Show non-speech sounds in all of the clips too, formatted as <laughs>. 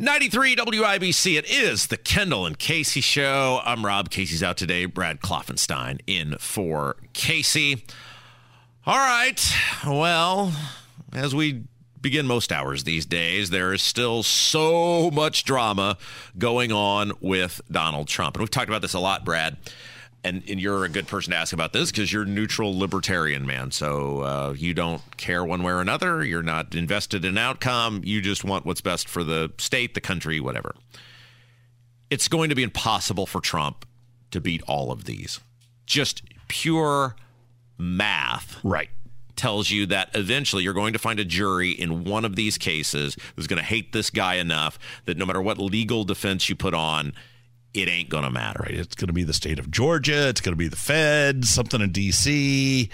93 WIBC. It is the Kendall and Casey show. I'm Rob. Casey's out today. Brad Klopfenstein in for Casey. All right. Well, as we begin most hours these days, there is still so much drama going on with Donald Trump. And we've talked about this a lot, Brad and, and you're a good person to ask about this because you're neutral libertarian man. So uh, you don't care one way or another. You're not invested in outcome. You just want what's best for the state, the country, whatever. It's going to be impossible for Trump to beat all of these. Just pure math. Right. Tells you that eventually you're going to find a jury in one of these cases who's going to hate this guy enough that no matter what legal defense you put on, it ain't going to matter. Right. It's going to be the state of Georgia. It's going to be the feds, something in D.C.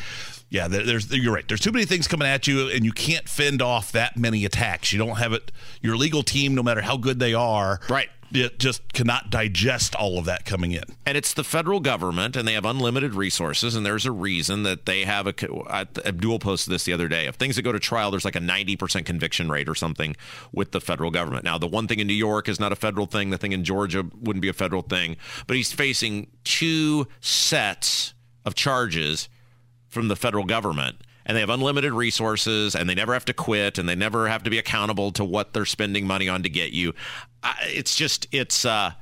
Yeah, there's you're right. There's too many things coming at you, and you can't fend off that many attacks. You don't have it. Your legal team, no matter how good they are, right, it just cannot digest all of that coming in. And it's the federal government, and they have unlimited resources. And there's a reason that they have a. Abdul posted this the other day. If things that go to trial, there's like a 90% conviction rate or something with the federal government. Now, the one thing in New York is not a federal thing. The thing in Georgia wouldn't be a federal thing. But he's facing two sets of charges from the federal government and they have unlimited resources and they never have to quit and they never have to be accountable to what they're spending money on to get you. It's just it's uh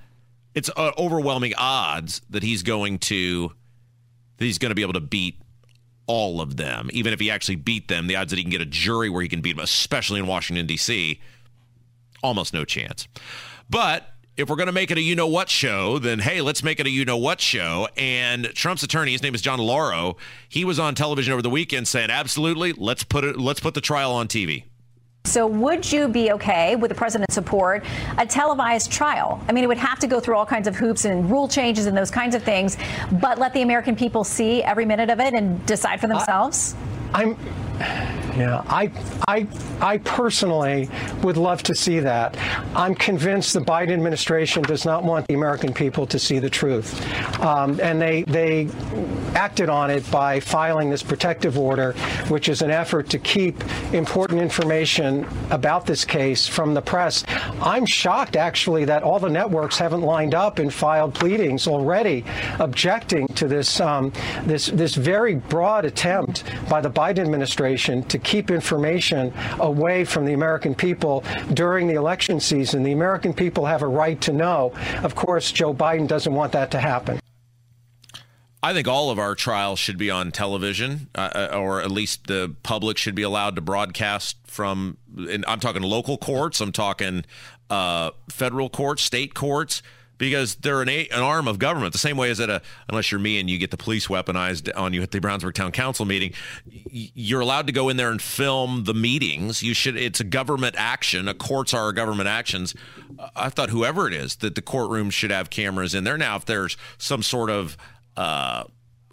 it's uh, overwhelming odds that he's going to that he's going to be able to beat all of them. Even if he actually beat them, the odds that he can get a jury where he can beat them, especially in Washington D.C., almost no chance. But if we're going to make it a you know what show, then hey, let's make it a you know what show. And Trump's attorney, his name is John Lauro, he was on television over the weekend saying, absolutely, let's put it, let's put the trial on TV. So, would you be okay with the president's support a televised trial? I mean, it would have to go through all kinds of hoops and rule changes and those kinds of things, but let the American people see every minute of it and decide for themselves? I'm yeah, I, I, I personally would love to see that. I'm convinced the Biden administration does not want the American people to see the truth, um, and they they acted on it by filing this protective order, which is an effort to keep important information about this case from the press. I'm shocked, actually, that all the networks haven't lined up and filed pleadings already, objecting to this um, this this very broad attempt by the Biden administration to keep information away from the American people during the election season. The American people have a right to know. Of course, Joe Biden doesn't want that to happen. I think all of our trials should be on television, uh, uh or at least the public should be allowed to broadcast from. I'm talking local courts. I'm talking uh, federal courts, state courts because they're an, a, an arm of government. The same way as at a, unless you're me and you get the police weaponized on you at the Brownsburg Town Council meeting, you're allowed to go in there and film the meetings. You should. It's a government action. A courts are government actions. I thought whoever it is that the courtroom should have cameras in there. Now, if there's some sort of uh,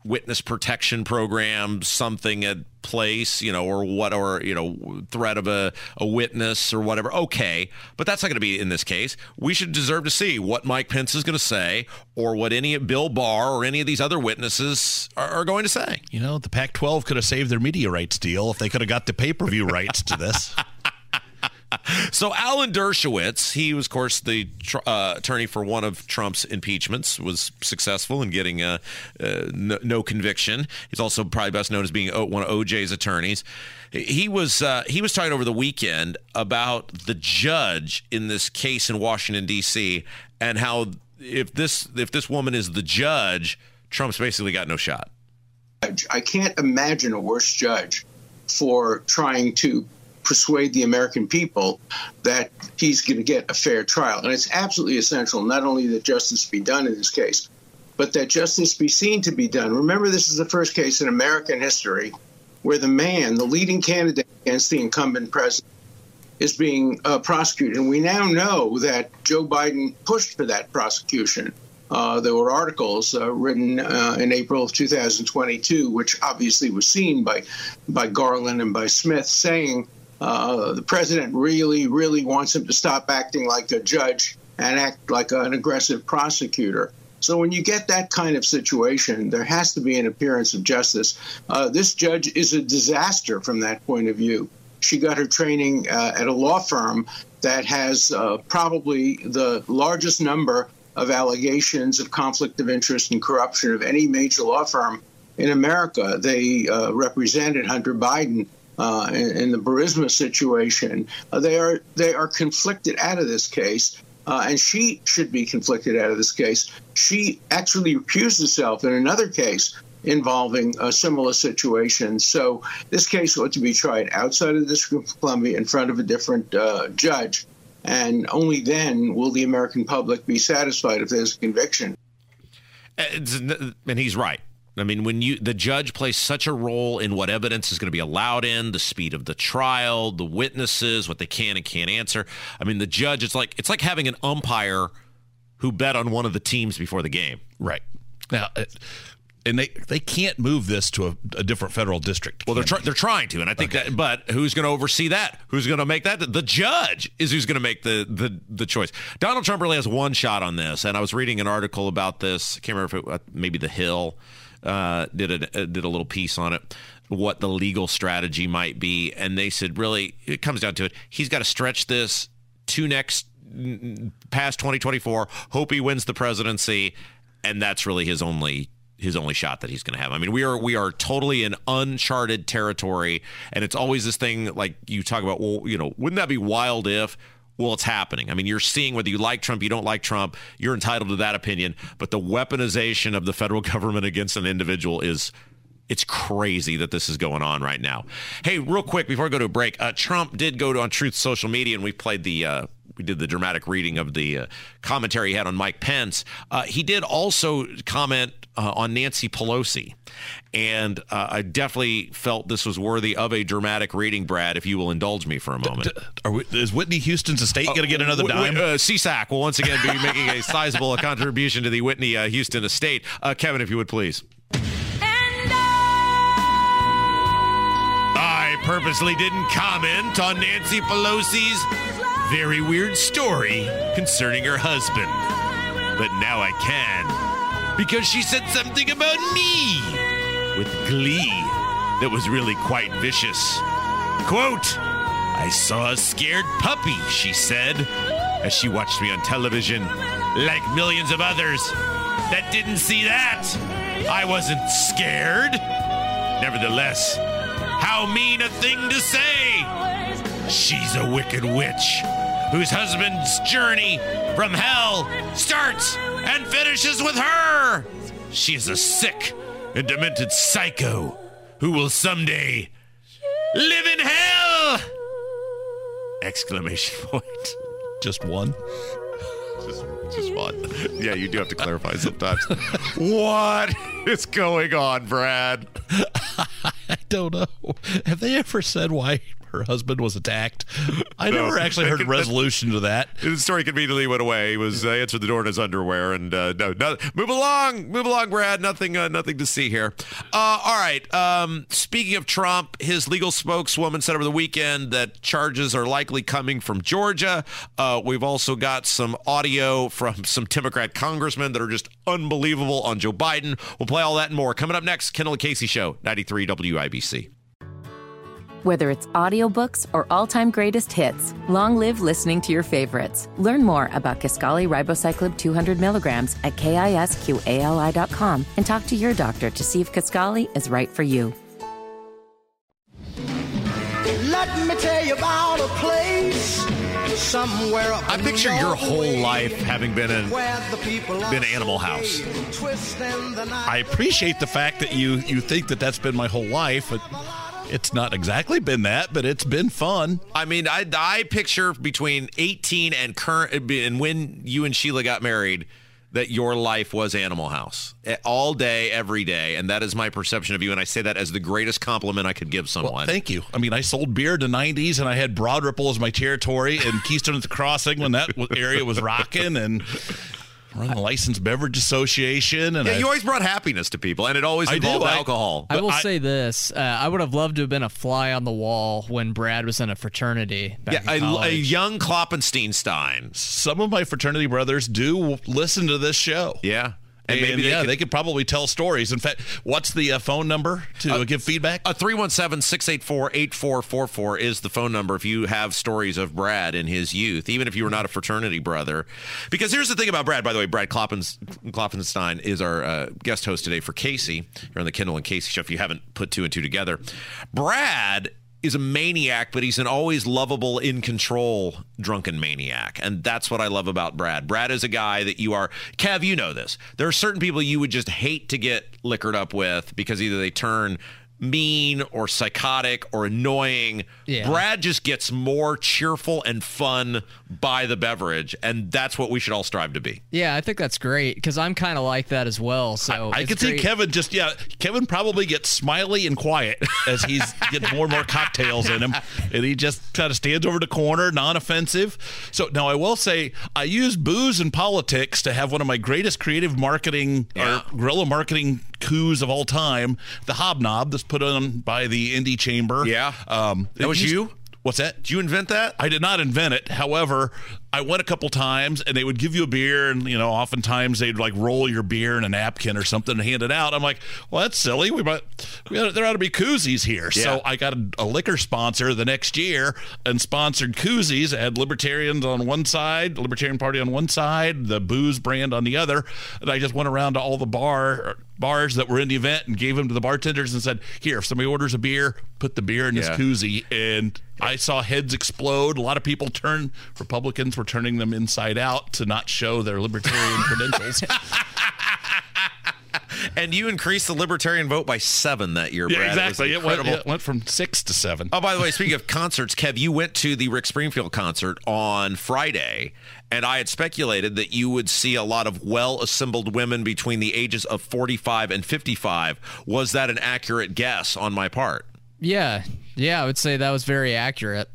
witness protection program, something at place, you know, or what, or, you know, threat of a, a witness or whatever. Okay. But that's not going to be in this case. We should deserve to see what Mike Pence is going to say or what any of Bill Barr or any of these other witnesses are, are going to say. You know, the Pac 12 could have saved their media rights deal if they could have got the pay per view rights to this. <laughs> <laughs> so Alan Dershowitz, he was, of course, the uh, attorney for one of Trump's impeachments, was successful in getting uh, uh, no, no, conviction. He's also probably best known as being one of OJ's attorneys. He was uh, he was talking over the weekend about the judge in this case in Washington D.C. and how if this if this woman is the judge, Trump's basically got no shot. I can't imagine a worse judge for trying to persuade the American people that he's going to get a fair trial. And it's absolutely essential not only that justice be done in this case, but that justice be seen to be done. Remember, this is the first case in American history where the man, the leading candidate against the incumbent president, is being uh, prosecuted. And we now know that Joe Biden pushed for that prosecution. Uh, there were articles uh, written uh, in April of 2022, which obviously was seen by by Garland and by Smith, saying uh, the president really, really wants him to stop acting like a judge and act like an aggressive prosecutor. So when you get that kind of situation, there has to be an appearance of justice. Uh, this judge is a disaster from that point of view. She got her training uh, at a law firm that has probably the largest number of allegations of conflict of interest and corruption of any major law firm in America. They uh, represented Hunter Biden uh, in, in, the Burisma situation. Uh, they are they are conflicted out of this case. Uh, and she should be conflicted out of this case. She actually recused herself in another case involving a similar situation. So this case ought to be tried outside of the District of Columbia in front of a different uh, judge and only then will the American public be satisfied if there's a conviction. And he's right. I mean, when you the judge plays such a role in what evidence is going to be allowed in, the speed of the trial, the witnesses, what they can and can't answer. I mean, the judge it's like it's like having an umpire who bet on one of the teams before the game. Right. Now, and they they can't move this to a, a different federal district. Well, they're they're trying to, and I think okay. that. But who's going to oversee that? Who's going to make that? The judge is who's going to make the the the choice. Donald Trump really has one shot on this, and I was reading an article about this. I can't remember if it uh, maybe The Hill uh, did a uh, did a little piece on it. What the legal strategy might be, and they said really it comes down to it. He's got to stretch this to next past 2024. Hope he wins the presidency, and that's really his only his only shot that he's going to have. I mean, we are we are totally in uncharted territory, and it's always this thing like you talk about. Well, you know, wouldn't that be wild if? Well, it's happening. I mean, you're seeing whether you like Trump, you don't like Trump, you're entitled to that opinion. But the weaponization of the federal <laughs> government against an individual is it's crazy that this is going on right now. Hey, real quick before I go to a break, uh, Trump did go to on Truth social media, and we played the uh, we did the dramatic reading of the uh, commentary he had on Mike Pence. Uh, he did also comment uh, on Nancy Pelosi. And uh, I definitely felt this was worthy of a dramatic reading, Brad, if you will indulge me for a moment. D- d- we, is Whitney Houston's estate going to get another dime? Uh, SESAC will once again be making a sizable <laughs> contribution to the Whitney uh, Houston estate. Uh, Kevin, if you would please. I purposely didn't comment on Nancy Pelosi's very weird story concerning her husband. But now I can because she said something about me with glee that was really quite vicious. Quote, I saw a scared puppy, she said, as she watched me on television, like millions of others that didn't see that. I wasn't scared. Nevertheless, how mean a thing to say! She's a wicked witch whose husband's journey from hell starts and finishes with her. She is a sick and demented psycho who will someday live in hell! Exclamation point. Just one? Just, just one. Yeah, you do have to clarify sometimes. <laughs> what is going on, Brad? <laughs> I don't know. Have they ever said why her husband was attacked. I no, never actually heard a <laughs> resolution to that. The story conveniently went away. He was uh, answered the door in his underwear, and uh, no, no, move along, move along, Brad. Nothing, uh, nothing to see here. Uh, all right. Um, speaking of Trump, his legal spokeswoman said over the weekend that charges are likely coming from Georgia. Uh, we've also got some audio from some Democrat congressmen that are just unbelievable on Joe Biden. We'll play all that and more coming up next. Kendall and Casey Show, 93 WIBC. Whether it's audiobooks or all-time greatest hits, long live listening to your favorites. Learn more about Kisqali Ribociclib 200 milligrams at kisqali.com and talk to your doctor to see if Kisqali is right for you. Let me tell you about a place somewhere I picture your whole life having been in been Animal House. I appreciate the fact that you you think that that's been my whole life, but it's not exactly been that, but it's been fun. I mean, I, I picture between 18 and current and when you and Sheila got married, that your life was Animal House eh, all day, every day, and that is my perception of you. And I say that as the greatest compliment I could give someone. Well, thank you. I mean, I sold beer in the '90s, and I had Broad Ripple as my territory, and Keystone at the Crossing when that area was rocking, and run the Licensed Beverage Association. And yeah, I, you always brought happiness to people, and it always I involved do. Alcohol. I will I- say this: uh, I would have loved to have been a fly on the wall when Brad was in a fraternity. Back yeah, in a, a young Klopfenstein Stein. some of my fraternity brothers do listen to this show. Yeah. And And, they yeah, could- they could probably tell stories. In fact, what's the uh, phone number to uh, give feedback? A 317 684 8444 is the phone number if you have stories of Brad in his youth, even if you were not a fraternity brother. Because here's the thing about Brad, by the way, Brad Kloppens, Klopfenstein is our uh, guest host today for Casey here on the Kendall and Casey show. If you haven't put two and two together, Brad is a maniac, but he's an always lovable, in control, drunken maniac. And that's what I love about Brad. Brad is a guy that you are, Kev, you know this. There are certain people you would just hate to get liquored up with because either they turn mean or psychotic or annoying. Yeah. Brad just gets more cheerful and fun by the beverage. And that's what we should all strive to be. Yeah, I think that's great because I'm kind of like that as well. So I it's could see. Kevin just yeah. Kevin probably gets smiley and quiet as he's <laughs> getting more and more cocktails in him, and he just kind of stands over the corner, non-offensive. So now I will say I use booze and politics to have one of my greatest creative marketing Yeah. or guerrilla marketing coups of all time. The hobnob put on by the Indy Chamber. Yeah. um, That was you? What's that? Did you invent that? I did not invent it. However, I went a couple times and they would give you a beer and you know, oftentimes they'd like roll your beer in a napkin or something and hand it out. I'm like, well, that's silly. We might, we ought, there ought to be koozies here. Yeah. So I got a, a liquor sponsor the next year and sponsored koozies. I had libertarians on one side, Libertarian Party on one side, the booze brand on the other. And I just went around to all the bar bars that were in the event and gave them to the bartenders and said, here, if somebody orders a beer, put the beer in this Yeah. koozie. And I saw heads explode. A lot of people turn. Republicans were turning them inside out to not show their libertarian credentials. <laughs> And you increased the libertarian vote by seven that year, Brad. yeah, exactly. It It went, it went from six to seven. Oh, by the way, speaking of concerts, Kev, you went to the Rick Springfield concert on Friday, and I had speculated that you would see a lot of well assembled women between the ages of 45 and 55. Was that an accurate guess on my part? Yeah, yeah, I would say that was very accurate.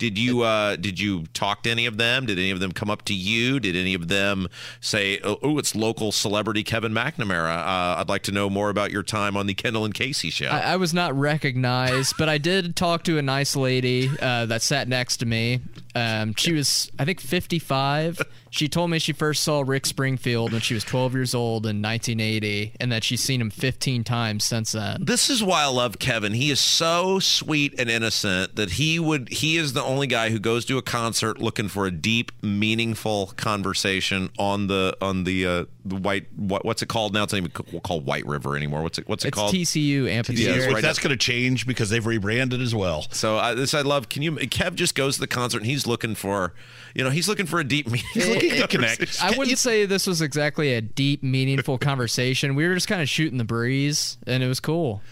Did you uh, did you talk to any of them? Did any of them come up to you? Did any of them say, "Oh, oh, it's local celebrity Kevin McNamara"? Uh, I'd like to know more about your time on the Kendall and Casey show. I, I was not recognized, but I did talk to a nice lady uh, that sat next to me. Um, she was, I think, 55. She told me she first saw Rick Springfield when she was 12 years old in 1980, and that she's seen him 15 times since then. this is why I love Kevin. He is so sweet and innocent that he would he is the only guy who goes to a concert looking for a deep, meaningful conversation on the on the uh, the white what, what's it called now? It's not even ca- called White River anymore. What's it what's it It's called? TCU amphitheater. TCU, Which right that's going to change because they've rebranded as well. So uh, this I love. Can you? Kev just goes to the concert and he's looking for, you know, he's looking for a deep meaning. He's looking connect. I wouldn't say this was exactly a deep, meaningful <laughs> conversation. We were just kind of shooting the breeze, and it was cool.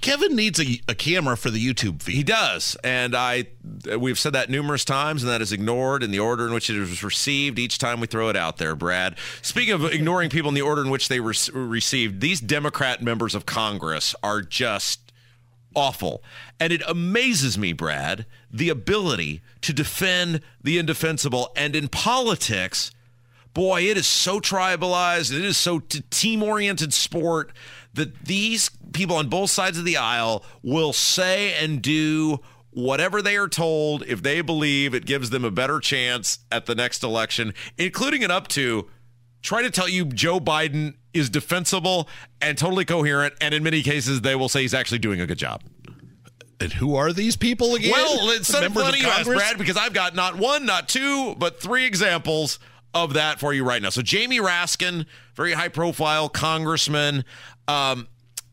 Kevin needs a, a camera for the YouTube feed. He does, and I we've said that numerous times, and that is ignored in the order in which it was received each time we throw it out there. Brad, speaking of ignoring people in the order in which they were received, these Democrat members of Congress are just awful, and it amazes me, Brad, the ability to defend the indefensible, and in politics. Boy, it is so tribalized. It is so t- team-oriented sport that these people on both sides of the aisle will say and do whatever they are told if they believe it gives them a better chance at the next election, including and up to try to tell you Joe Biden is defensible and totally coherent, and in many cases they will say he's actually doing a good job. And who are these people again? Well, it's of funny you? Brad, because I've got not one, not two, but three examples of that for you right now. So Jamie Raskin, very high profile congressman, um,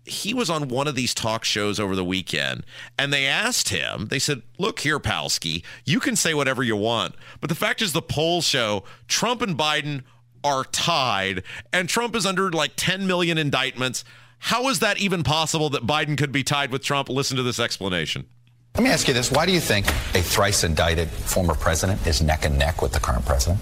he was on one of these talk shows over the weekend, and they asked him, they said, Look here, Palsky, you can say whatever you want. But the fact is, the polls show Trump and Biden are tied, and Trump is under like 10 million indictments. How is that even possible that Biden could be tied with Trump? Listen to this explanation. Let me ask you this. Why do you think a thrice indicted former president is neck and neck with the current president?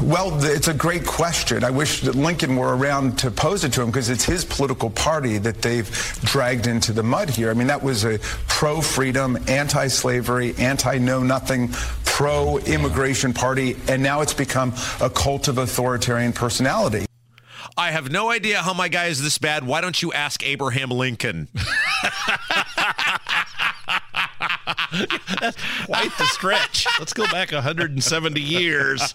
Well, it's a great question. I wish that Lincoln were around to pose it to him because it's his political party that they've dragged into the mud here. I mean, that was a pro freedom, anti slavery, anti know nothing, pro immigration party, and now it's become a cult of authoritarian personality. I have no idea how my guy is this bad. Why don't you ask Abraham Lincoln? That's <laughs> quite the stretch. Let's go back 170 years.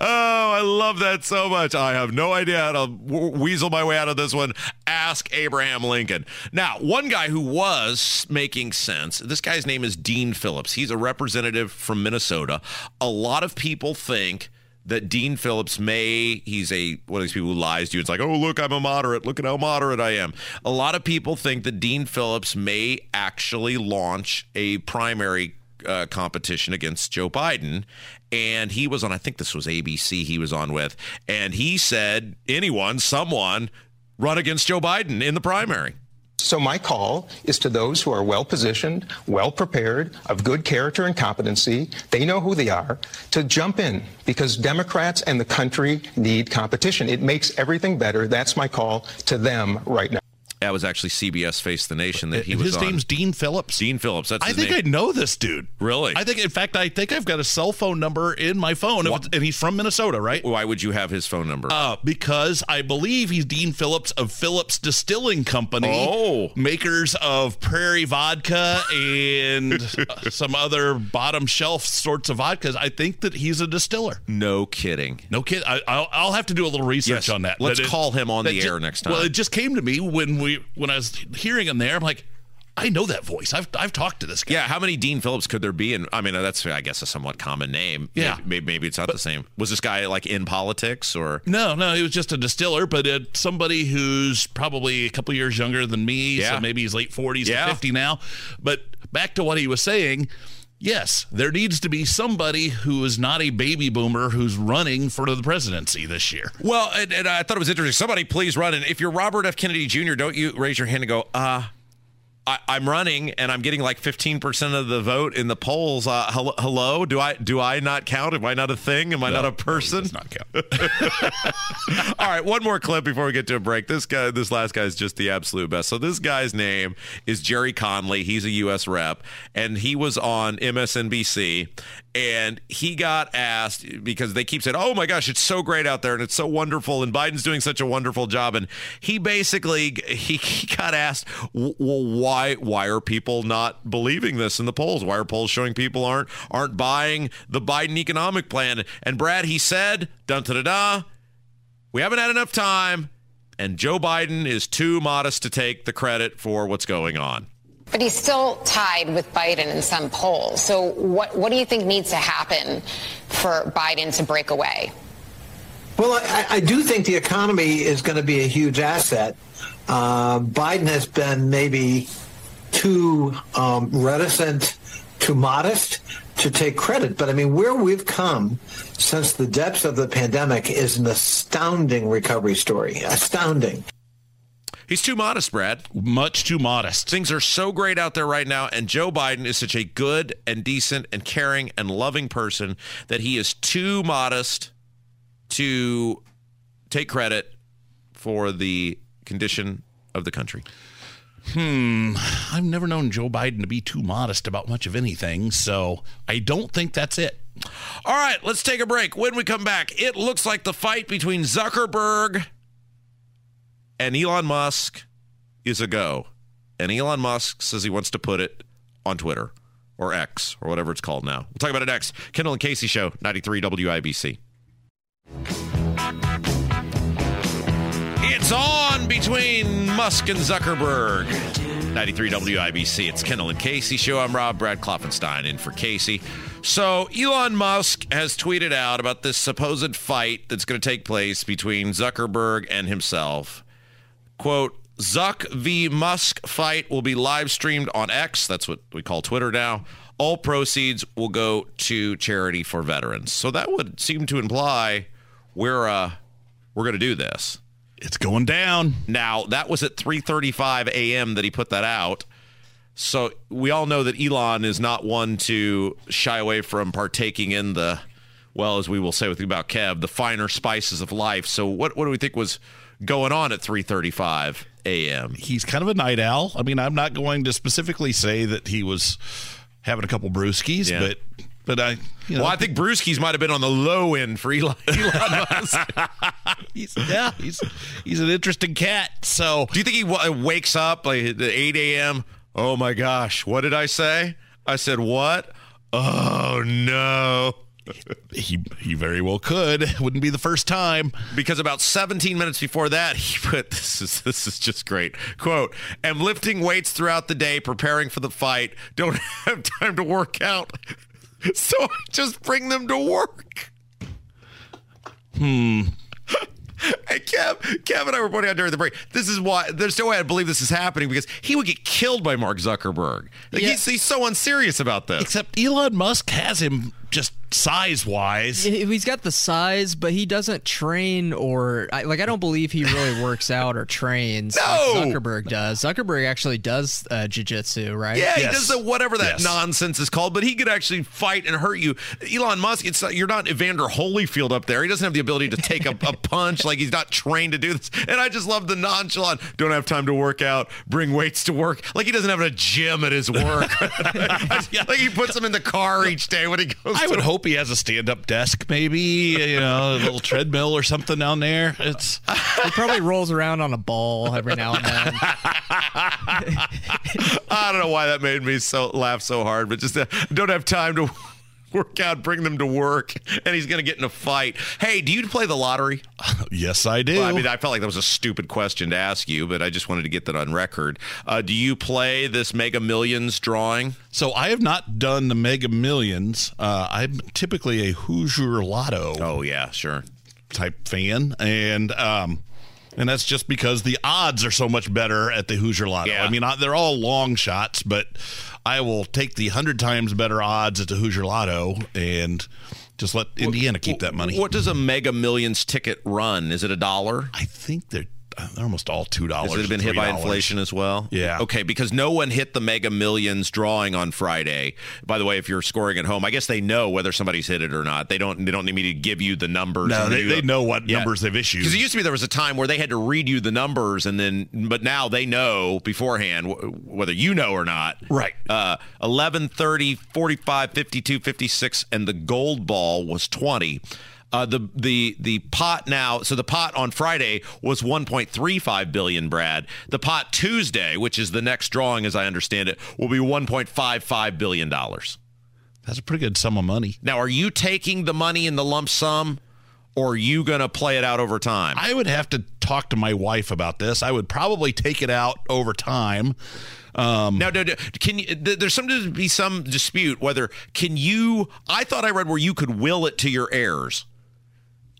Oh, I love that so much. I have no idea how to weasel my way out of this one. Ask Abraham Lincoln. Now, one guy who was making sense, this guy's name is Dean Phillips. He's a representative from Minnesota. A lot of people think that Dean Phillips may, he's a, one of these people who lies to you. It's like, oh, look, I'm a moderate. Look at how moderate I am. A lot of people think that Dean Phillips may actually launch a primary uh, competition against Joe Biden. And he was on, I think this was ABC he was on with. And he said, anyone, someone, run against Joe Biden in the primary. So my call is to those who are well positioned, well prepared, of good character and competency. They know who they are to jump in because Democrats and the country need competition. It makes everything better. That's my call to them right now. That was actually CBS Face the Nation that he was His on. name's Dean Phillips. Dean Phillips. That's I his think name. I know this dude. Really? I think, in fact, I think I've got a cell phone number in my phone, and he's from Minnesota, right? Why would you have his phone number? Uh, because I believe he's Dean Phillips of Phillips Distilling Company, Oh. makers of Prairie Vodka and <laughs> some other bottom shelf sorts of vodkas. I think that he's a distiller. no kidding. No kid, I, I'll, I'll have to do a little research Yes, on that. let's But call him on that the air next time. Well, it just came to me when we when I was hearing him there. I'm like, I know that voice. I've I've talked to this guy. Yeah, how many Dean Phillips could there be? And I mean, that's I guess a somewhat common name. Yeah. maybe, maybe it's not the same. Was this guy like in politics or? No, no, he was just a distiller, but uh, somebody who's probably a couple years younger than me. Yeah. So maybe he's late 40s Yeah. to 50 now. But back to what he was saying. Yes, there needs to be somebody who is not a baby boomer who's running for the presidency this year. Well, and, and I thought it was interesting. Somebody please run. And if you're Robert F. Kennedy Jr., don't you raise your hand and go, uh, I, I'm running and I'm getting like 15% of the vote in the polls. Uh, hello, hello? Do I do I not count? Am I not a thing? Am I not a person? Does not count. <laughs> <laughs> All right, one more clip before we get to a break. This guy, this last guy is just the absolute best. So this guy's name is Gerry Connolly. He's a U.S. rep, and he was on MSNBC, and he got asked because they keep saying, "Oh my gosh, it's so great out there, and it's so wonderful, and Biden's doing such a wonderful job," and he basically he, <laughs> he got asked, "Well, why why are people not believing this in the polls? Why are polls showing people aren't aren't buying the Biden economic plan?" And Brad, he said, "Dun da da da." We haven't had enough time, and Joe Biden is too modest to take the credit for what's going on. But he's still tied with Biden in some polls. So what what do you think needs to happen for Biden to break away? Well, I, I do think the economy is going to be a huge asset. Uh, Biden has been maybe too um, reticent, too modest to take credit. But I mean, where we've come since the depths of the pandemic is an astounding recovery story. Astounding. He's too modest, Brad. Much too modest. Things are so great out there right now, and Joe Biden is such a good and decent and caring and loving person that he is too modest to take credit for the condition of the country. Hmm. I've never known Joe Biden to be too modest about much of anything, so I don't think that's it. All right, let's take a break. When we come back, it looks like the fight between Zuckerberg and Elon Musk is a go. And Elon Musk says he wants to put it on Twitter or X or whatever it's called now. We'll talk about it next. Kendall and Casey Show, 93 WIBC. It's on between Musk and Zuckerberg. 93 WIBC. It's Kendall and Casey show. I'm Rob Brad Klopfenstein in for Casey. So Elon Musk has tweeted out about this supposed fight that's going to take place between Zuckerberg and himself. Quote, Zuck v. Musk fight will be live streamed on X. That's what we call Twitter now. All proceeds will go to charity for veterans. So that would seem to imply we're uh we're going to do this. It's going down. Now, that was at 3:35 a.m. that he put that out. So, we all know that Elon is not one to shy away from partaking in the well, as we will say with about Kev, the finer spices of life. So, what what do we think was going on at 3:35 a.m.? He's kind of a night owl. I mean, I'm not going to specifically say that he was having a couple brewskis, Yeah. but but I you know, well, I think Brewski's might have been on the low end for Elon, Elon <laughs> Musk. he's yeah he's he's an interesting cat. So Do you think he w- uh, wakes up like at 8 a.m.? Oh my gosh, what did I say? I said what? Oh no. He he very well could. <laughs> Wouldn't be the first time. Because about 17 minutes before that, <laughs> he put this is this is just great. Quote, am lifting weights throughout the day, preparing for the fight. Don't <laughs> have time to work out. So I just bring them to work. Hmm. Hey, Kev, Kev and I were pointing out during the break. This is why there's no way I believe this is happening because he would get killed by Mark Zuckerberg. Like, he's, he's so unserious about this. Except Elon Musk has him just size wise. He- He's got the size, but he doesn't train or like. I don't believe he really works out or trains. <laughs> No! like Zuckerberg does. Zuckerberg actually does uh, jujitsu, right? Yeah, he does the whatever that Yes. nonsense is called, but he could actually fight and hurt you. Elon Musk, it's not, you're not Evander Holyfield up there. He doesn't have the ability to take a, a punch. Like he's not trained to do this. And I just love the nonchalant. Don't have time to work out. Bring weights to work. Like he doesn't have a gym at his work. <laughs> <laughs> like he puts them in the car each day when he goes. I would hope he has a stand-up desk, maybe you know, a little treadmill or something down there. It's He probably rolls around on a ball every now and then. <laughs> I don't know why that made me so laugh so hard, but just uh, don't have time to <laughs> work out, bring them to work, <laughs> and he's going to get in a fight. Hey, do you play the lottery? <laughs> yes, I do. Well, I mean, I felt like that was a stupid question to ask you, but I just wanted to get that on record. Uh, do you play this Mega Millions drawing? so I have not done the Mega Millions. Uh, I'm typically a Hoosier Lotto Oh yeah, sure. type fan, and um, and that's just because the odds are so much better at the Hoosier Lotto. Yeah. I mean, they're all long shots, but I will take the hundred times better odds at the Hoosier Lotto and just let Indiana keep that money. What does a Mega Millions ticket run? Is it a dollar? I think they're they're almost all two dollars. Has it been hit by inflation as well? Yeah. Okay, because no one hit the Mega Millions drawing on Friday. By the way, if you're scoring at home, I guess they know whether somebody's hit it or not. They don't. They don't need me to give you the numbers. No, they, they know what numbers they've issued. Because it used to be there was a time where they had to read you the numbers and then, but now they know beforehand wh- whether you know or not. Right. Uh, 11, 30, 45, 52, 56, and the gold ball was 20. Uh, the the the pot now so the pot on Friday was 1.35 billion Brad the pot Tuesday which is the next drawing as I understand it will be 1.55 billion dollars That's a pretty good sum of money. now are you taking the money in the lump sum or are you going to play it out over time I would have to talk to my wife about this. I would probably take it out over time. Um, Now, no, no, can you? There's some to be some dispute whether can you? I thought I read where you could will it to your heirs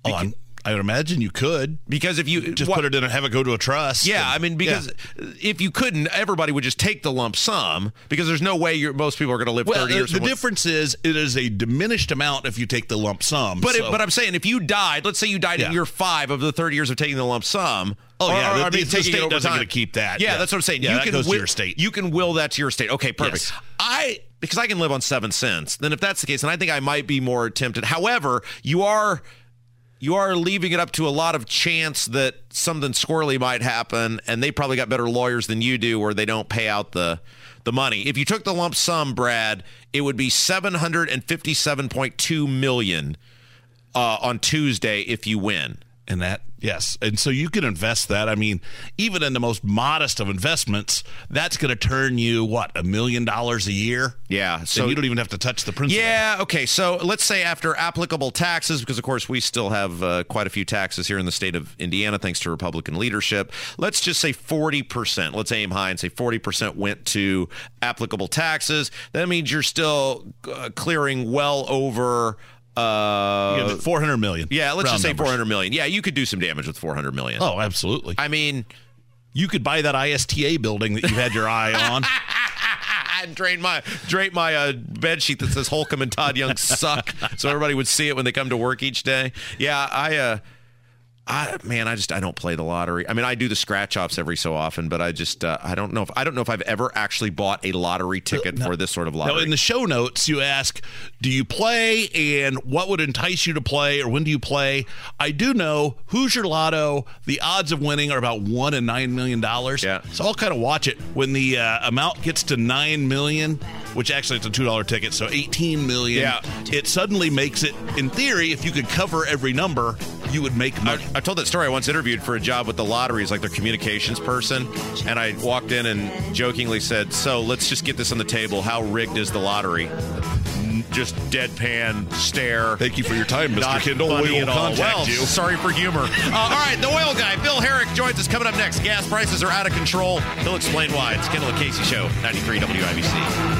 oh, I'm- I would imagine you could because if you just what- put it in and have it go to a trust. Yeah, and- I mean because if you couldn't, everybody would just take the lump sum because there's no way you're, most people are going to live Well, 30 the, years. the difference is it is a diminished amount if you take the lump sum. But so- it, but I'm saying if you died, let's say you died in Yeah. year five of the 30 years of taking the lump sum. Oh, or- yeah, or, the- I mean, the it state doesn't get to keep that. Yeah, Yeah. that's what I'm saying. Yeah, you that can goes to will, your state. You can will that to your state. Okay, perfect. Yes. I because I can live on seven cents. Then if that's the case, then I think I might be more tempted. However, you are you are leaving it up to a lot of chance that something squirrely might happen, and they probably got better lawyers than you do, where they don't pay out the the money. If you took the lump sum, Brad, it would be seven hundred and fifty-seven point two million uh, on Tuesday if you win. And that yes, and so you can invest that. I mean, even in the most modest of investments, that's going to turn you what a million dollars a year. Yeah, so you don't even have to touch the principal. Yeah, okay. So let's say after applicable taxes, because of course we still have uh, quite a few taxes here in the state of Indiana, thanks to Republican leadership. Let's just say 40%. Let's aim high and say 40% went to applicable taxes. That means you're still uh, clearing well over. Uh, four hundred million. yeah, let's just say 400 million. Yeah, you could do some damage with 400 million. Oh, absolutely. I mean, you could buy that ISTA building that you had your eye on. <laughs> and drain my drape my uh, bed sheet that says Holcomb and Todd Young suck, so everybody would see it when they come to work each day. Yeah, I uh, I man, I just I don't play the lottery. I mean, I do the scratch offs every so often, but I just uh, I don't know if I don't know if I've ever actually bought a lottery ticket for this sort of lottery. Now, in the show notes, you ask, "Do you play?" and what would entice you to play, or when do you play? I do know Hoosier Lotto. The odds of winning are about one in nine million dollars. Yeah. So I'll kind of watch it when the uh, amount gets to nine million, which actually it's a two dollar ticket, so eighteen million. Yeah. It suddenly makes it, in theory, if you could cover every number, you would make money. I told that story. I once interviewed for a job with the lotteries, like their communications person, and I walked in and jokingly said, "So let's just get this on the table. How rigged is the lottery?" Just deadpan stare. Thank you for your time, Mr. Not Kendall. We will contact well, you. Sorry for humor. Uh, all right, the oil guy, Bill Herrick, joins us coming up next. Gas prices are out of control. He'll explain why. It's Kendall and Casey Show, 93 WIBC.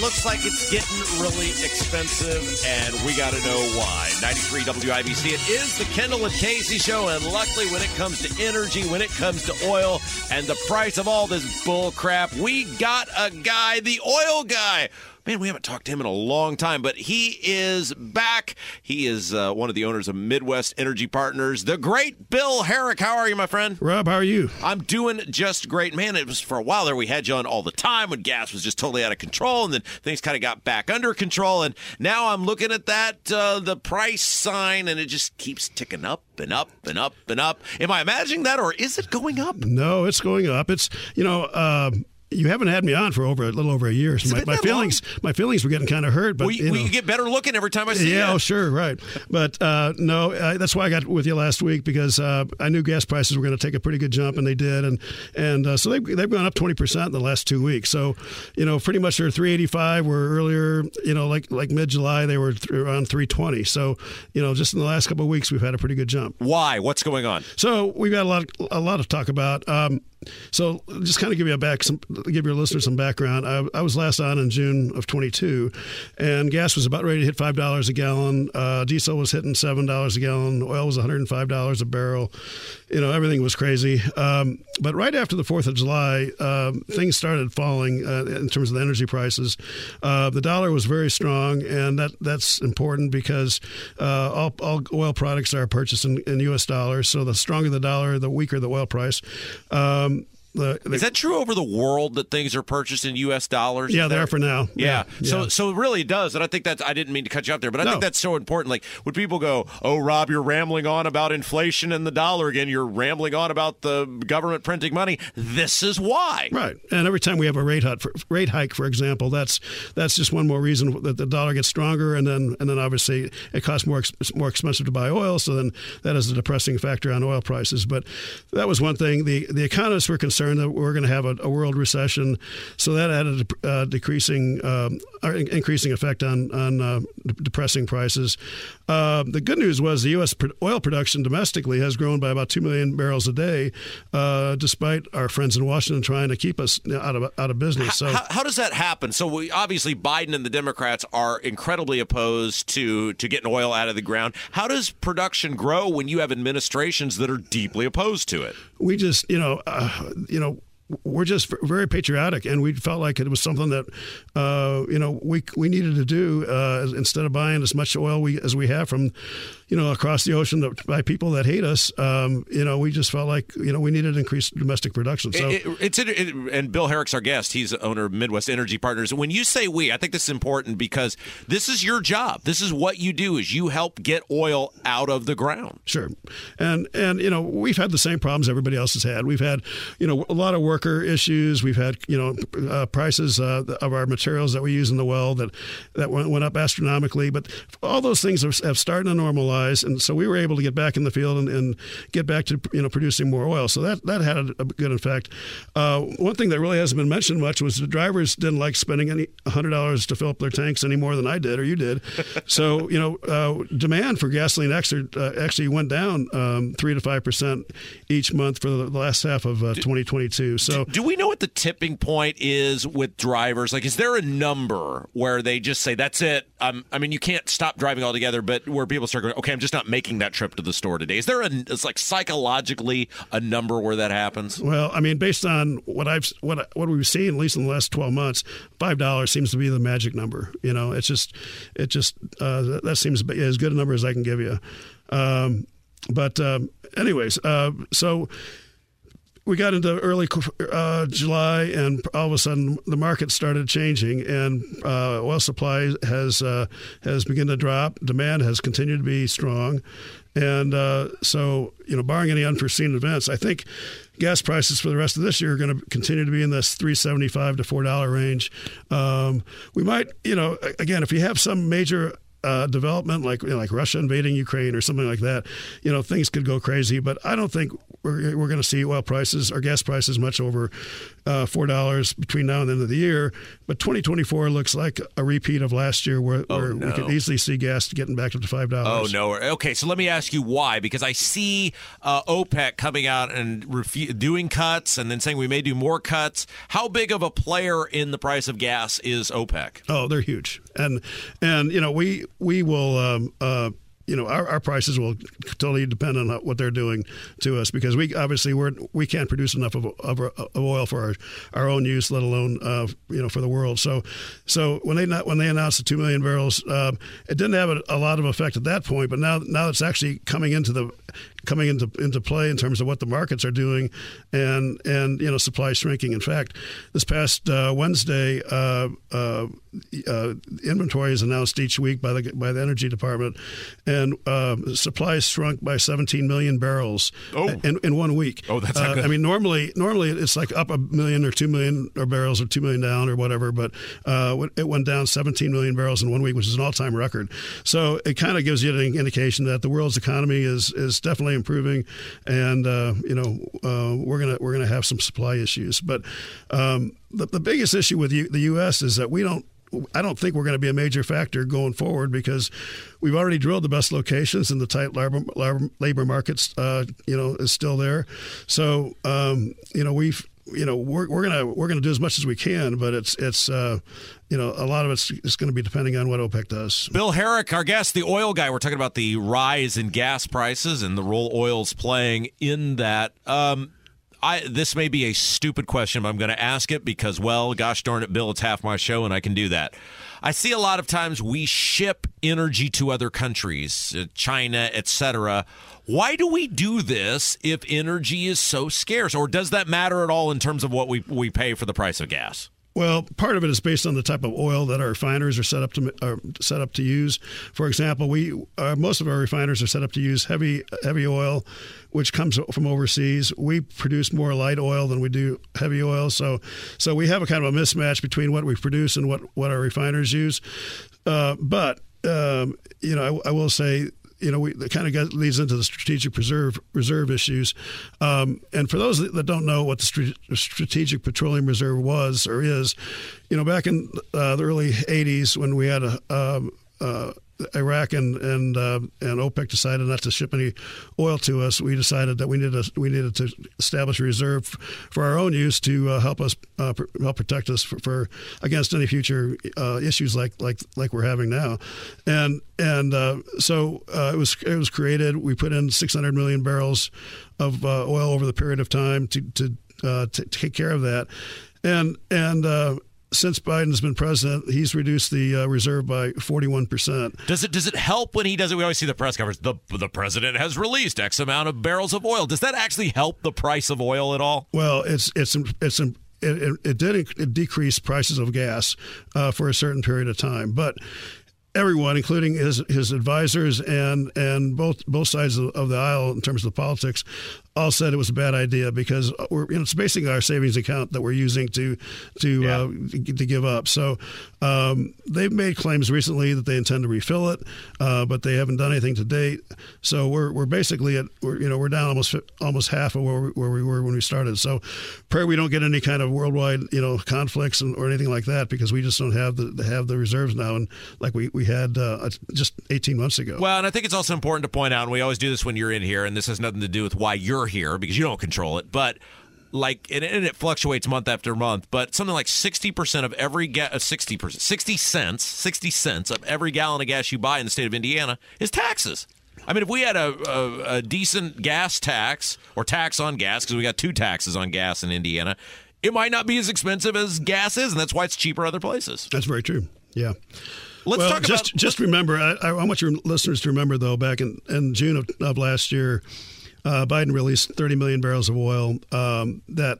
Looks like it's getting really expensive, and we got to know why. 93 WIBC. It is the Kendall and Casey show, and luckily, when it comes to energy, when it comes to oil, and the price of all this bull crap, we got a guy, the oil guy. Man, we haven't talked to him in a long time, but he is back. He is uh, one of the owners of Midwest Energy Partners, the great Bill Herrick. How are you, my friend? Rob, how are you? I'm doing just great. Man, it was for a while there. We had you on all the time when gas was just totally out of control, and then things kind of got back under control. And now I'm looking at that, uh, the price sign, and it just keeps ticking up and up and up and up. Am I imagining that, or is it going up? No, it's going up. It's you know. Uh, you haven't had me on for over a little over a year. So my, my feelings, my feelings were getting kind of hurt. But Well, you, you know, you get better looking every time I see yeah, you. oh, sure, right. But uh, no, uh, that's why I got with you last week because uh, I knew gas prices were going to take a pretty good jump, and they did, and and uh, so they they've gone up twenty percent in the last two weeks. So, you know, pretty much they're three eighty five. Where earlier, you know, like like mid July they were th- around three twenty. So, you know, just in the last couple of weeks we've had a pretty good jump. Why? What's going on? So we've got a lot a lot to talk about. Um, so just kind of give you a back, some, give your listeners some background. I, I was last on in June of 22, and gas was about ready to hit five dollars a gallon. Uh, diesel was hitting seven dollars a gallon. Oil was 105 dollars a barrel. You know everything was crazy. Um, but right after the Fourth of July, um, things started falling uh, in terms of the energy prices. Uh, the dollar was very strong, and that that's important because uh, all, all oil products are purchased in, in U.S. dollars. So the stronger the dollar, the weaker the oil price. Um, the, the, Is that true over the world that things are purchased in U.S. dollars? Yeah, they are for now. Yeah. Yeah, So so it really does, and I think that's I didn't mean to cut you up there, but I No. think that's so important. Like when people go, "Oh, Rob, you're rambling on about inflation and the dollar again. You're rambling on about the government printing money." This is why. Right, and every time we have a rate hike, for, rate hike, for example, that's that's just one more reason that the dollar gets stronger, and then and then obviously it costs more more expensive to buy oil, so then that is a depressing factor on oil prices. But that was one thing. the The economists were concerned that we are going to have a, a world recession, so that had a uh, decreasing, um, or in- increasing effect on on uh, de- depressing prices. Uh, the good news was the U.S. pr- oil production domestically has grown by about two million barrels a day, uh, despite our friends in Washington trying to keep us out of out of business. So. How, how does that happen? So we, obviously Biden and the Democrats are incredibly opposed to to getting oil out of the ground. How does production grow when you have administrations that are deeply opposed to it? we just you know uh, you know we're just very patriotic, and we felt like it was something that uh, you know we we needed to do uh, instead of buying as much oil we, as we have from you know across the ocean by people that hate us. Um, you know, we just felt like you know we needed increased domestic production. So It- it- it's it, and Bill Herrick's our guest. He's the owner of Midwest Energy Partners. When you say we, I think this is important because this is your job. This is what you do. Is you help get oil out of the ground. Sure, and and you know we've had the same problems everybody else has had. We've had you know a lot of worker issues. We've had you know uh, prices uh, of our materials that we use in the well that that went, went up astronomically. But all those things have, have started to normalize. And so we were able to get back in the field and, and get back to you know producing more oil. So that that had a, a good effect. Uh, one thing that really hasn't been mentioned much was the drivers didn't like spending any hundred dollars to fill up their tanks any more than I did or you did. <laughs> so you know, uh, demand for gasoline extra, uh, actually went down um, three to five percent each month for the last half of uh, 2022. So do we know what the tipping point is with drivers? Like, is there a number where they just say that's it? Um, I mean, you can't stop driving altogether, but where people start going, okay, I'm just not making that trip to the store today. Is there a? It's like psychologically a number where that happens. Well, I mean, based on what I've what what we've seen at least in the last 12 months, five dollars seems to be the magic number. You know, it's just it just uh, that seems as good a number as I can give you. Um, but um, anyways, uh, so we got into early uh, July, and all of a sudden the market started changing, and uh, oil supply has uh, has begun to drop. Demand has continued to be strong, and uh, so you know, barring any unforeseen events, I think gas prices for the rest of this year are going to continue to be in this three seventy five to four dollar range. Um, we might, you know, again, if you have some major uh, development like you know, like Russia invading Ukraine or something like that, you know things could go crazy. But I don't think we're, we're going to see oil prices or gas prices much over uh, four dollars between now and the end of the year. But 2024 looks like a repeat of last year, where, oh, where no. we could easily see gas getting back up to five dollars. Oh no! Okay, so let me ask you why? Because I see uh, OPEC coming out and refu- doing cuts, and then saying we may do more cuts. How big of a player in the price of gas is OPEC? Oh, they're huge, and and you know we we will. Um, uh, you know our, our prices will totally depend on what they're doing to us because we obviously we're we can't produce enough of, of, of oil for our, our own use, let alone uh, you know for the world. So so when they when they announced the two million barrels, uh, it didn't have a, a, lot of effect at that point, but now now it's actually coming into the coming into into play in terms of what the markets are doing and and you know supply shrinking. In fact, this past uh, Wednesday, uh, uh, inventory is announced each week by the by the Energy Department, and supply shrunk by 17 million barrels oh. in, in one week. Oh, that's good. I mean, normally normally it's like up a million or two million or barrels or two million down or whatever, but it went down 17 million barrels in one week, which is an all time record. So it kind of gives you an indication that the world's economy is is definitely improving, and uh, you know uh, we're gonna we're gonna have some supply issues. But um, the, the biggest issue with U- the U.S. is that we don't I don't think we're going to be a major factor going forward because we've already drilled the best locations and the tight labor, labor markets, uh, you know, is still there. So, um, you know, we've, you know, we're, we're gonna we're gonna do as much as we can, but it's it's uh, you know a lot of it's, it's going to be depending on what OPEC does. Bill Herrick, our guest, the oil guy. We're talking about the rise in gas prices and the role oil's playing in that. Um, I, this may be a stupid question, but I'm going to ask it because, well, gosh darn it, Bill, it's half my show and I can do that. I see a lot of times we ship energy to other countries, uh, China, etc. Why do we do this if energy is so scarce, or does that matter at all in terms of what we we pay for the price of gas? Well, part of it is based on the type of oil that our refiners are set up to are set up to use. For example, we uh, most of our refiners are set up to use heavy heavy oil, which comes from overseas. We produce more light oil than we do heavy oil, so so we have a kind of a mismatch between what we produce and what what our refiners use. Uh, but um, you know, I, I will say you know, we, that kind of leads into the strategic preserve reserve issues. Um, and for those that don't know what the strategic petroleum reserve was or is, you know, back in uh, the early '80s when we had a um, uh, Iraq and and uh, and OPEC decided not to ship any oil to us. We decided that we needed to, we needed to establish a reserve for our own use to uh, help us uh, help protect us for, for against any future uh, issues like like like we're having now. And and uh, so uh, it was it was created. We put in 600 million barrels of oil over the period of time to to, to take care of that. And and since Biden's been president, he's reduced the uh, reserve by 41%. Does it does it help when he does it? We always see the press coverage. The the president has released X amount of barrels of oil. Does that actually help the price of oil at all? Well, it's it's it's it, it, it did it decrease prices of gas uh, for a certain period of time, but everyone, including his his advisors and and both both sides of, of the aisle in terms of the politics, all said it was a bad idea because we're you know it's basically our savings account that we're using to to yeah. uh, to give up. So um, they've made claims recently that they intend to refill it, uh, but they haven't done anything to date. So we're we're basically at we're, you know we're down almost almost half of where we, where we were when we started. So pray we don't get any kind of worldwide you know conflicts or anything like that because we just don't have the have the reserves now and like we we had uh, just 18 months ago. Well, and I think it's also important to point out, and we always do this when you're in here, and this has nothing to do with why you're here because you don't control it, but like and, and, it fluctuates month after month but something like 60% of every ga- 60% uh, 60 cents 60 cents of every gallon of gas you buy in the state of indiana is taxes I mean, if we had a, a, a decent gas tax or tax on gas, because we got two taxes on gas in Indiana, it might not be as expensive as gas is, and that's why it's cheaper other places. That's very true. Yeah. Let's well, talk just about, just remember. I, I, want your listeners to remember, though, back in, in June of, of last year, Biden released 30 million barrels of oil um, that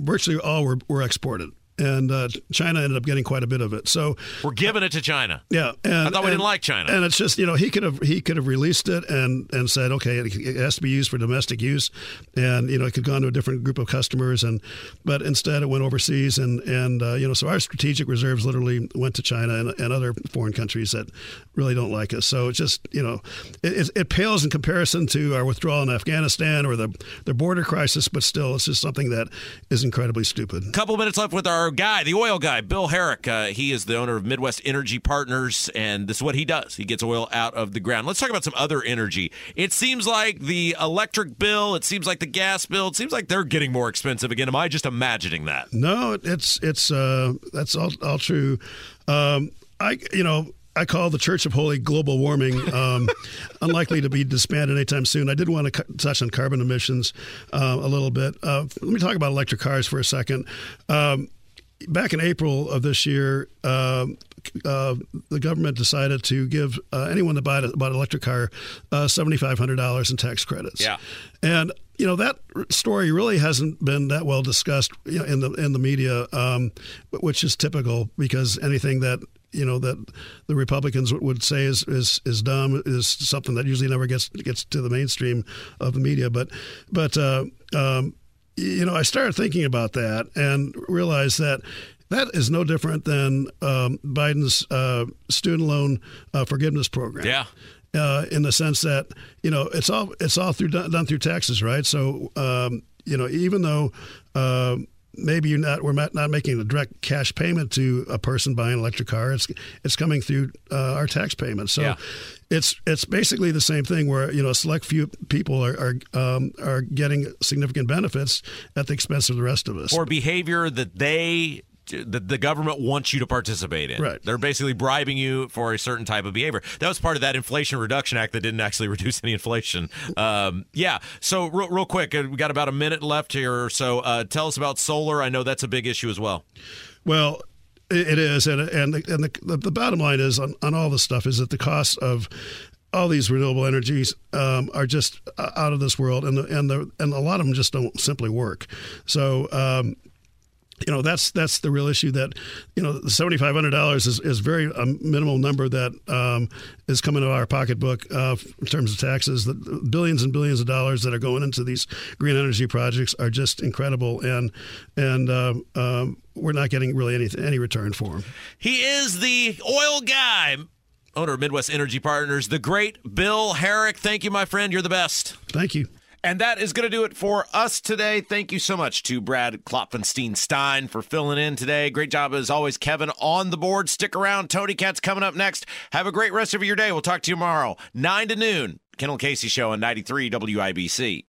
virtually all were, were exported and uh, China ended up getting quite a bit of it. So we're giving it to China. Yeah, and, I thought we and, didn't like China. And it's just you know he could have he could have released it and and said okay it has to be used for domestic use, and you know it could go on to a different group of customers and but instead it went overseas and and uh, you know so our strategic reserves literally went to China and, and other foreign countries that really don't like us. So it's just you know it, it pales in comparison to our withdrawal in Afghanistan or the the border crisis, but still it's just something that is incredibly stupid. Couple minutes left with our our guy, the oil guy, Bill Herrick. Uh, he is the owner of Midwest Energy Partners, and this is what he does. He gets oil out of the ground. Let's talk about some other energy. It seems like the electric bill, it seems like the gas bill, it seems like they're getting more expensive again. Am I just imagining that? No, it's it's uh, that's all all true. Um, I you know I call the Church of Holy Global Warming um, <laughs> unlikely to be disbanded anytime soon. I did want to touch on carbon emissions uh, a little bit. Uh, let me talk about electric cars for a second. Um, back in April of this year, uh, uh, the government decided to give uh, anyone that bought, bought an electric car uh, $7,500 in tax credits. Yeah. And you know that story really hasn't been that well discussed you know, in the in the media, um, which is typical because anything that you know that the Republicans would say is, is is dumb is something that usually never gets gets to the mainstream of the media. But but uh, um, you know, I started thinking about that and realized that that is no different than um, Biden's uh, student loan uh, forgiveness program. Yeah. Uh, in the sense that you know it's all it's all through done, done through taxes, right? So um, you know even though um, maybe you're not we're not making a direct cash payment to a person buying an electric car. It's it's coming through uh, our tax payments. So yeah. It's it's basically the same thing where you know a select few people are are, um, are getting significant benefits at the expense of the rest of us. Or behavior that they the, the government wants you to participate in. Right. They're basically bribing you for a certain type of behavior. That was part of that Inflation Reduction Act that didn't actually <laughs> reduce any inflation. Um, yeah. So real, real quick, uh, we got about a minute left here. or So uh, tell us about solar. I know that's a big issue as well. Well, it is, and and the, and the, the bottom line is on, on all this stuff is that the cost of all these renewable energies um, are just uh, out of this world, and the, and the and a lot of them just don't simply work. So um, you know that's that's the real issue that you know the seventy five hundred dollars is is very a minimal number that um, is coming to our pocketbook uh, in terms of taxes. The billions and billions of dollars that are going into these green energy projects are just incredible, and and uh, um, we're not getting really any any return for them. He is the oil guy. Owner of Midwest Energy Partners, the great Bill Herrick. Thank you, my friend. You're the best. Thank you. And that is going to do it for us today. Thank you so much to Brad Klopfenstein Stein for filling in today. Great job as always, Kevin, on the board. Stick around. Tony Katz coming up next. Have a great rest of your day. We'll talk to you tomorrow, 9 to noon. Kendall Casey Show on 93 WIBC.